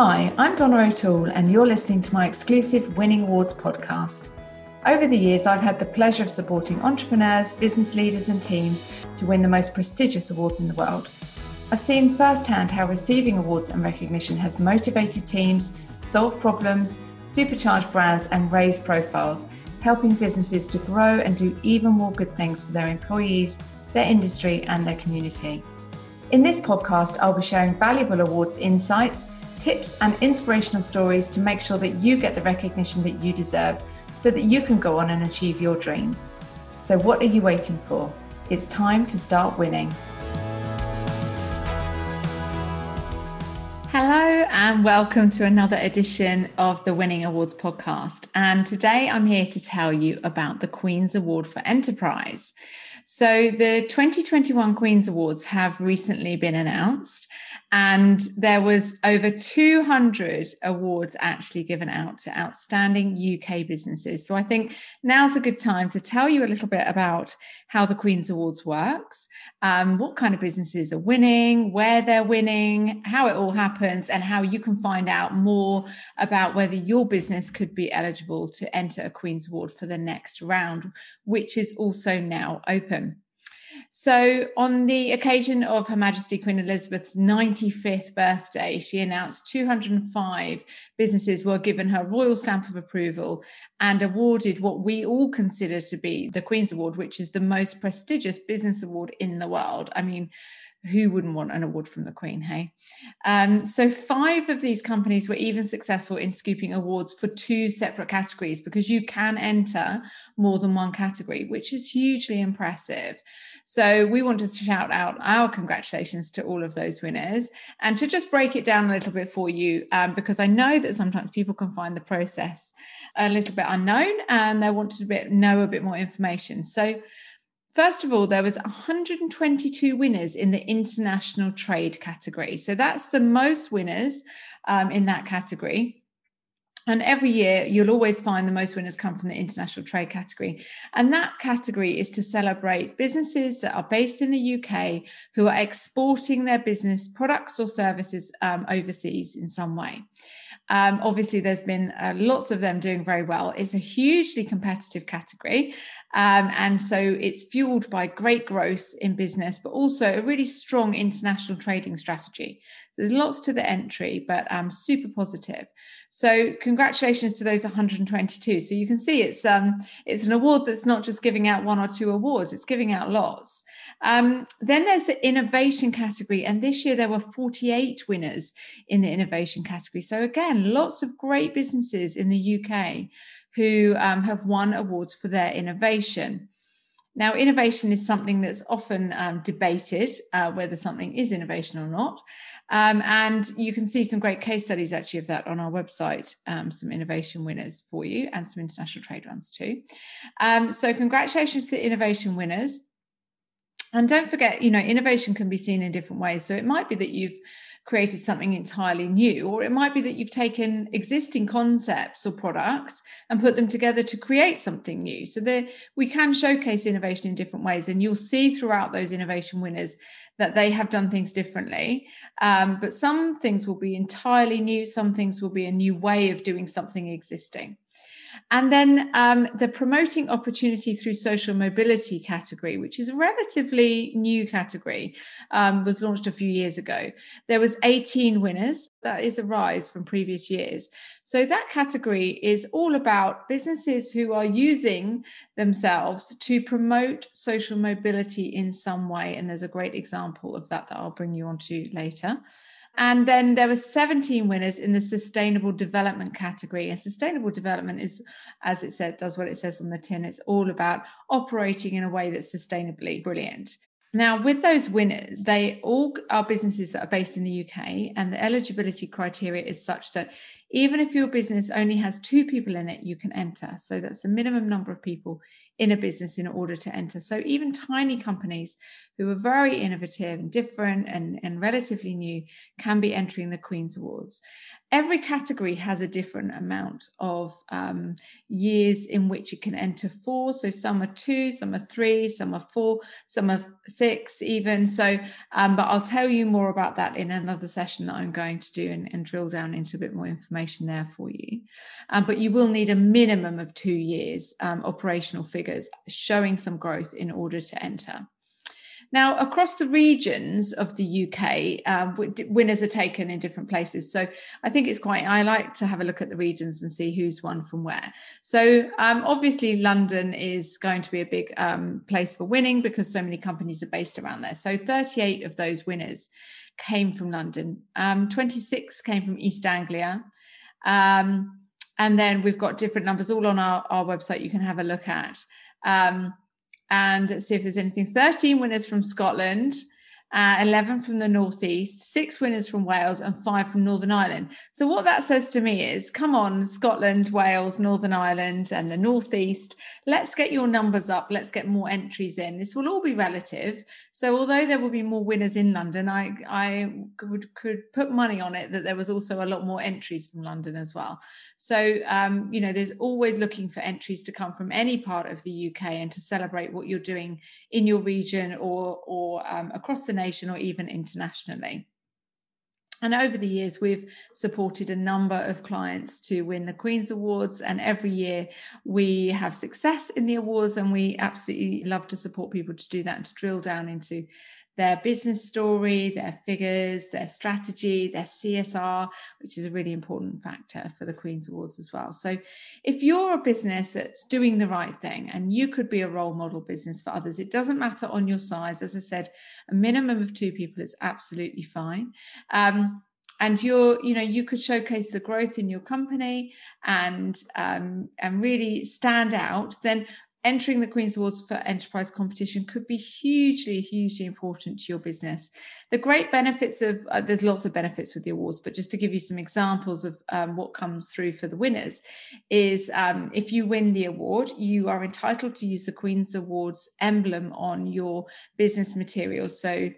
Hi, I'm Donna O'Toole, and you're listening to my exclusive Winning Awards podcast. Over the years, I've had the pleasure of supporting entrepreneurs, business leaders, and teams to win the most prestigious awards in the world. I've seen firsthand how receiving awards and recognition has motivated teams, solved problems, supercharged brands, and raised profiles, helping businesses to grow and do even more good things for their employees, their industry, and their community. In this podcast, I'll be sharing valuable awards insights tips and inspirational stories to make sure that you get the recognition that you deserve so that you can go on and achieve your dreams. So, what are you waiting for? It's time to start winning. Hello, and welcome to another edition of the Winning Awards podcast. And today I'm here to tell you about the Queen's Award for Enterprise. So, the 2021 Queen's Awards have recently been announced, and there was over 200 awards actually given out to outstanding UK businesses. So I think now's a good time to tell you a little bit about how the Queen's Awards works, um, what kind of businesses are winning, where they're winning, how it all happens, and how you can find out more about whether your business could be eligible to enter a Queen's Award for the next round, which is also now open. So, on the occasion of Her Majesty Queen Elizabeth's 95th birthday, she announced 205 businesses were given her royal stamp of approval and awarded what we all consider to be the Queen's Award, which is the most prestigious business award in the world. I mean, who wouldn't want an award from the Queen, hey? Um, so, five of these companies were even successful in scooping awards for two separate categories because you can enter more than one category, which is hugely impressive. So, we want to shout out our congratulations to all of those winners and to just break it down a little bit for you, um, because I know that sometimes people can find the process a little bit unknown and they want to know a bit more information. So, First of all, there was 122 winners in the international trade category. So that's the most winners um, in that category. And every year, you'll always find the most winners come from the international trade category. And that category is to celebrate businesses that are based in the UK who are exporting their business products or services um, overseas in some way. Um, obviously, there's been uh, lots of them doing very well. It's a hugely competitive category. Um, and so it's fueled by great growth in business, but also a really strong international trading strategy. There's lots to the entry, but um, super positive. So congratulations to those 122. So you can see it's um, it's an award that's not just giving out one or two awards; it's giving out lots. Um, then there's the innovation category, and this year there were 48 winners in the innovation category. So again, lots of great businesses in the UK who um, have won awards for their innovation. Now, innovation is something that's often um, debated uh, whether something is innovation or not. Um, and you can see some great case studies actually of that on our website, um, some innovation winners for you and some international trade ones too. Um, so, congratulations to the innovation winners. And don't forget, you know, innovation can be seen in different ways. So, it might be that you've created something entirely new or it might be that you've taken existing concepts or products and put them together to create something new. So that we can showcase innovation in different ways and you'll see throughout those innovation winners that they have done things differently. Um, but some things will be entirely new some things will be a new way of doing something existing and then um, the promoting opportunity through social mobility category, which is a relatively new category, um, was launched a few years ago. There was 18 winners. That is a rise from previous years. So that category is all about businesses who are using themselves to promote social mobility in some way. And there's a great example of that that I'll bring you on to later. And then there were 17 winners in the sustainable development category. And sustainable development is, as it said, does what it says on the tin. It's all about operating in a way that's sustainably brilliant. Now, with those winners, they all are businesses that are based in the UK, and the eligibility criteria is such that Even if your business only has two people in it, you can enter. So that's the minimum number of people in a business in order to enter. So even tiny companies who are very innovative and different and, and relatively new can be entering the Queen's Awards. Every category has a different amount of um, years in which it can enter for. So some are two, some are three, some are four, some are six, even. So, um, but I'll tell you more about that in another session that I'm going to do and, and drill down into a bit more information there for you. Um, but you will need a minimum of two years um, operational figures showing some growth in order to enter. Now, across the regions of the UK, um, winners are taken in different places. So I think it's quite, I like to have a look at the regions and see who's won from where. So um, obviously, London is going to be a big um, place for winning because so many companies are based around there. So 38 of those winners came from London, um, 26 came from East Anglia. Um, and then we've got different numbers all on our, our website you can have a look at. Um, and see if there's anything. 13 winners from Scotland, uh, 11 from the Northeast, six winners from Wales, and five from Northern Ireland. So, what that says to me is come on, Scotland, Wales, Northern Ireland, and the Northeast, let's get your numbers up. Let's get more entries in. This will all be relative. So, although there will be more winners in London, I, I could, could put money on it that there was also a lot more entries from London as well. So, um, you know, there's always looking for entries to come from any part of the UK and to celebrate what you're doing in your region or, or um, across the nation or even internationally. And over the years, we've supported a number of clients to win the Queen's Awards. And every year we have success in the awards, and we absolutely love to support people to do that and to drill down into their business story, their figures, their strategy, their CSR, which is a really important factor for the Queen's Awards as well. So, if you're a business that's doing the right thing and you could be a role model business for others, it doesn't matter on your size. As I said, a minimum of two people is absolutely fine. Um, and you're you know you could showcase the growth in your company and um, and really stand out then entering the Queen's Awards for Enterprise competition could be hugely, hugely important to your business. The great benefits of uh, there's lots of benefits with the awards, but just to give you some examples of um, what comes through for the winners, is um, if you win the award, you are entitled to use the Queen's Awards emblem on your business materials. So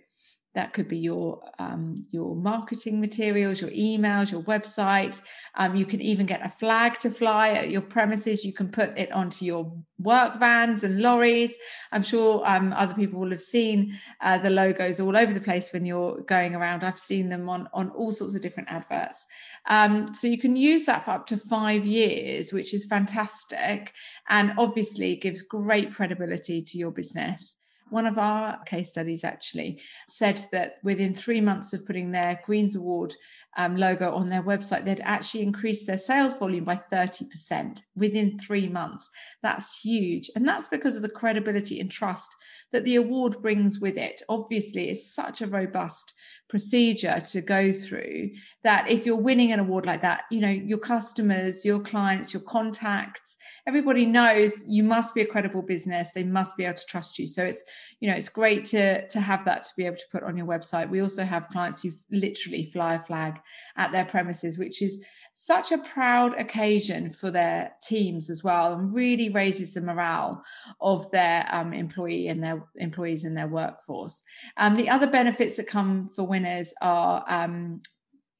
that could be your um, your marketing materials your emails your website. Um, you can even get a flag to fly at your premises. You can put it onto your work vans and lorries. I'm sure um, other people will have seen uh, the logos all over the place when you're going around. I've seen them on on all sorts of different adverts. Um, so you can use that for up to five years which is fantastic and obviously gives great credibility to your business one of our case studies actually said that within three months of putting their Queen's Award um, logo on their website, they'd actually increased their sales volume by 30% within three months. That's huge. And that's because of the credibility and trust that the award brings with it. Obviously, it's such a robust procedure to go through that if you're winning an award like that, you know, your customers, your clients, your contacts, everybody knows you must be a credible business. They must be able to trust you. So it's, you know, it's great to to have that to be able to put on your website. We also have clients who literally fly a flag at their premises, which is such a proud occasion for their teams as well and really raises the morale of their um, employee and their employees and their workforce. Um, the other benefits that come for winners are um,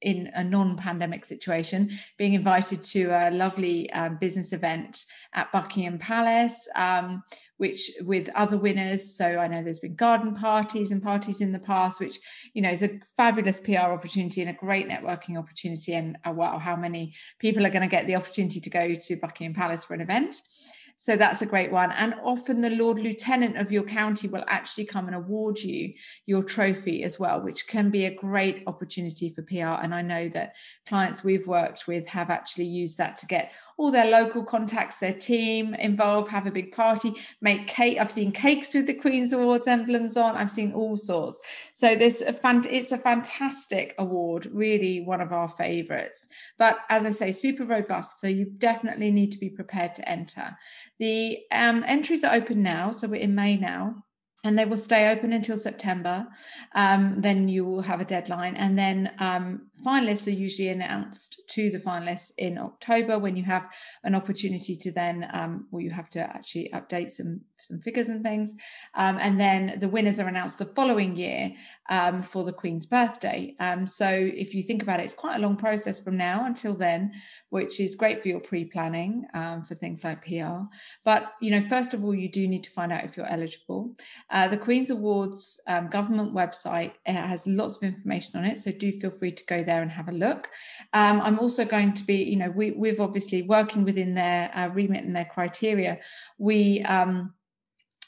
in a non-pandemic situation, being invited to a lovely um, business event at Buckingham Palace, um, which with other winners. So I know there's been garden parties and parties in the past, which you know is a fabulous PR opportunity and a great networking opportunity. And uh, wow, how many people are going to get the opportunity to go to Buckingham Palace for an event? So that's a great one. And often the Lord Lieutenant of your county will actually come and award you your trophy as well, which can be a great opportunity for PR. And I know that clients we've worked with have actually used that to get all their local contacts, their team involved, have a big party, make cake. I've seen cakes with the Queen's Awards emblems on. I've seen all sorts. So this a fan, it's a fantastic award, really one of our favourites. But as I say, super robust. So you definitely need to be prepared to enter. The um, entries are open now, so we're in May now. And they will stay open until September. Um, then you will have a deadline, and then um, finalists are usually announced to the finalists in October when you have an opportunity to then, um, well, you have to actually update some some figures and things, um, and then the winners are announced the following year um, for the Queen's birthday. Um, so if you think about it, it's quite a long process from now until then, which is great for your pre-planning for things like PR. But you know, first of all, you do need to find out if you're eligible. Uh, the Queen's Awards um, government website has lots of information on it, so do feel free to go there and have a look. Um, I'm also going to be, you know, we, we've obviously working within their uh, remit and their criteria. We um,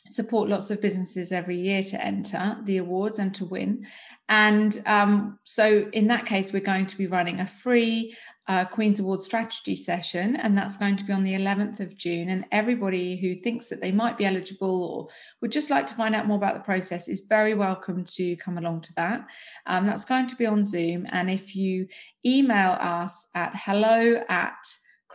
support lots of businesses every year to enter the awards and to win. And um, so, in that case, we're going to be running a free uh, Queen's Award strategy session, and that's going to be on the 11th of June. And everybody who thinks that they might be eligible or would just like to find out more about the process is very welcome to come along to that. Um, that's going to be on Zoom. And if you email us at hello at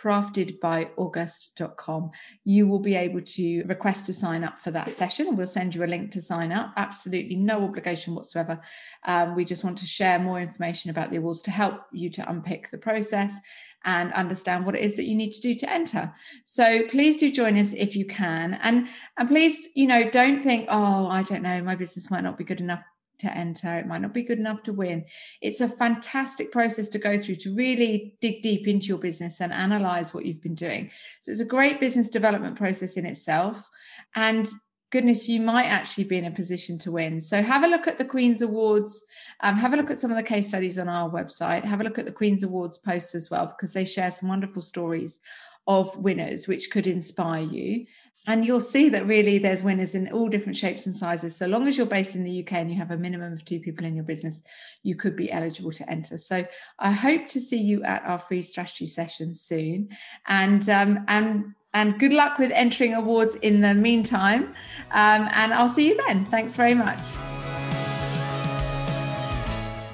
craftedbyaugust.com. You will be able to request to sign up for that session, we'll send you a link to sign up. Absolutely no obligation whatsoever. Um, we just want to share more information about the awards to help you to unpick the process and understand what it is that you need to do to enter. So please do join us if you can. And and please, you know, don't think, oh, I don't know, my business might not be good enough to enter. It might not be good enough to win. It's a fantastic process to go through to really dig deep into your business and analyze what you've been doing. So it's a great business development process in itself. And goodness, you might actually be in a position to win. So have a look at the Queen's Awards. Um, have a look at some of the case studies on our website. Have a look at the Queen's Awards post as well, because they share some wonderful stories of winners, which could inspire you and you'll see that really there's winners in all different shapes and sizes. So long as you're based in the uk and you have a minimum of two people in your business you could be eligible to enter. So i hope to see you at our free strategy session soon. And um, and and good luck with entering awards in the meantime. Um, and i'll see you then. Thanks very much.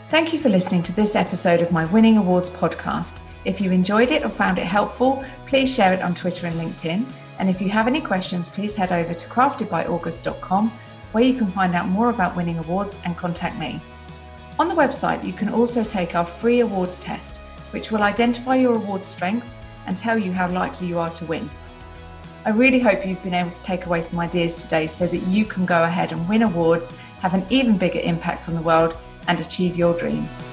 Thank you for listening to this episode of my winning awards podcast. If you enjoyed it or found it helpful please share it on twitter and linkedin and if you have any questions, please head over to craftedbyaugust.com where you can find out more about winning awards and contact me. On the website, you can also take our free awards test, which will identify your award strengths and tell you how likely you are to win. I really hope you've been able to take away some ideas today so that you can go ahead and win awards, have an even bigger impact on the world, and achieve your dreams.